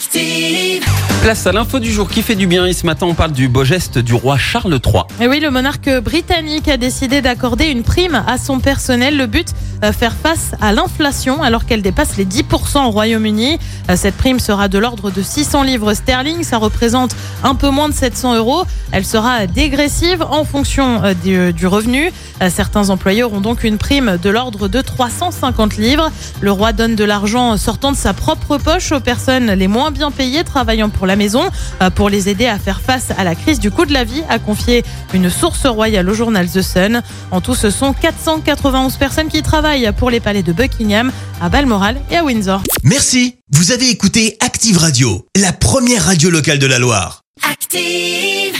Active. Place à l'info du jour qui fait du bien. Et ce matin, on parle du beau geste du roi Charles III. Et oui, le monarque britannique a décidé d'accorder une prime à son personnel. Le but, euh, faire face à l'inflation alors qu'elle dépasse les 10% au Royaume-Uni. Euh, Cette prime sera de l'ordre de 600 livres sterling. Ça représente un peu moins de 700 euros. Elle sera dégressive en fonction euh, du, revenu. Certains employeurs ont donc une prime de l'ordre de 350 livres. Le roi donne de l'argent sortant de sa propre poche aux personnes les moins bien payées travaillant pour la maison euh, pour les aider à faire face à la crise du coût de la vie, a confié une source royale au journal The Sun. En tout, ce sont 491 personnes qui travaillent pour les palais de Buckingham, à Balmoral et à Windsor. Merci, vous avez écouté Active Radio, la première radio locale de la Loire. Active.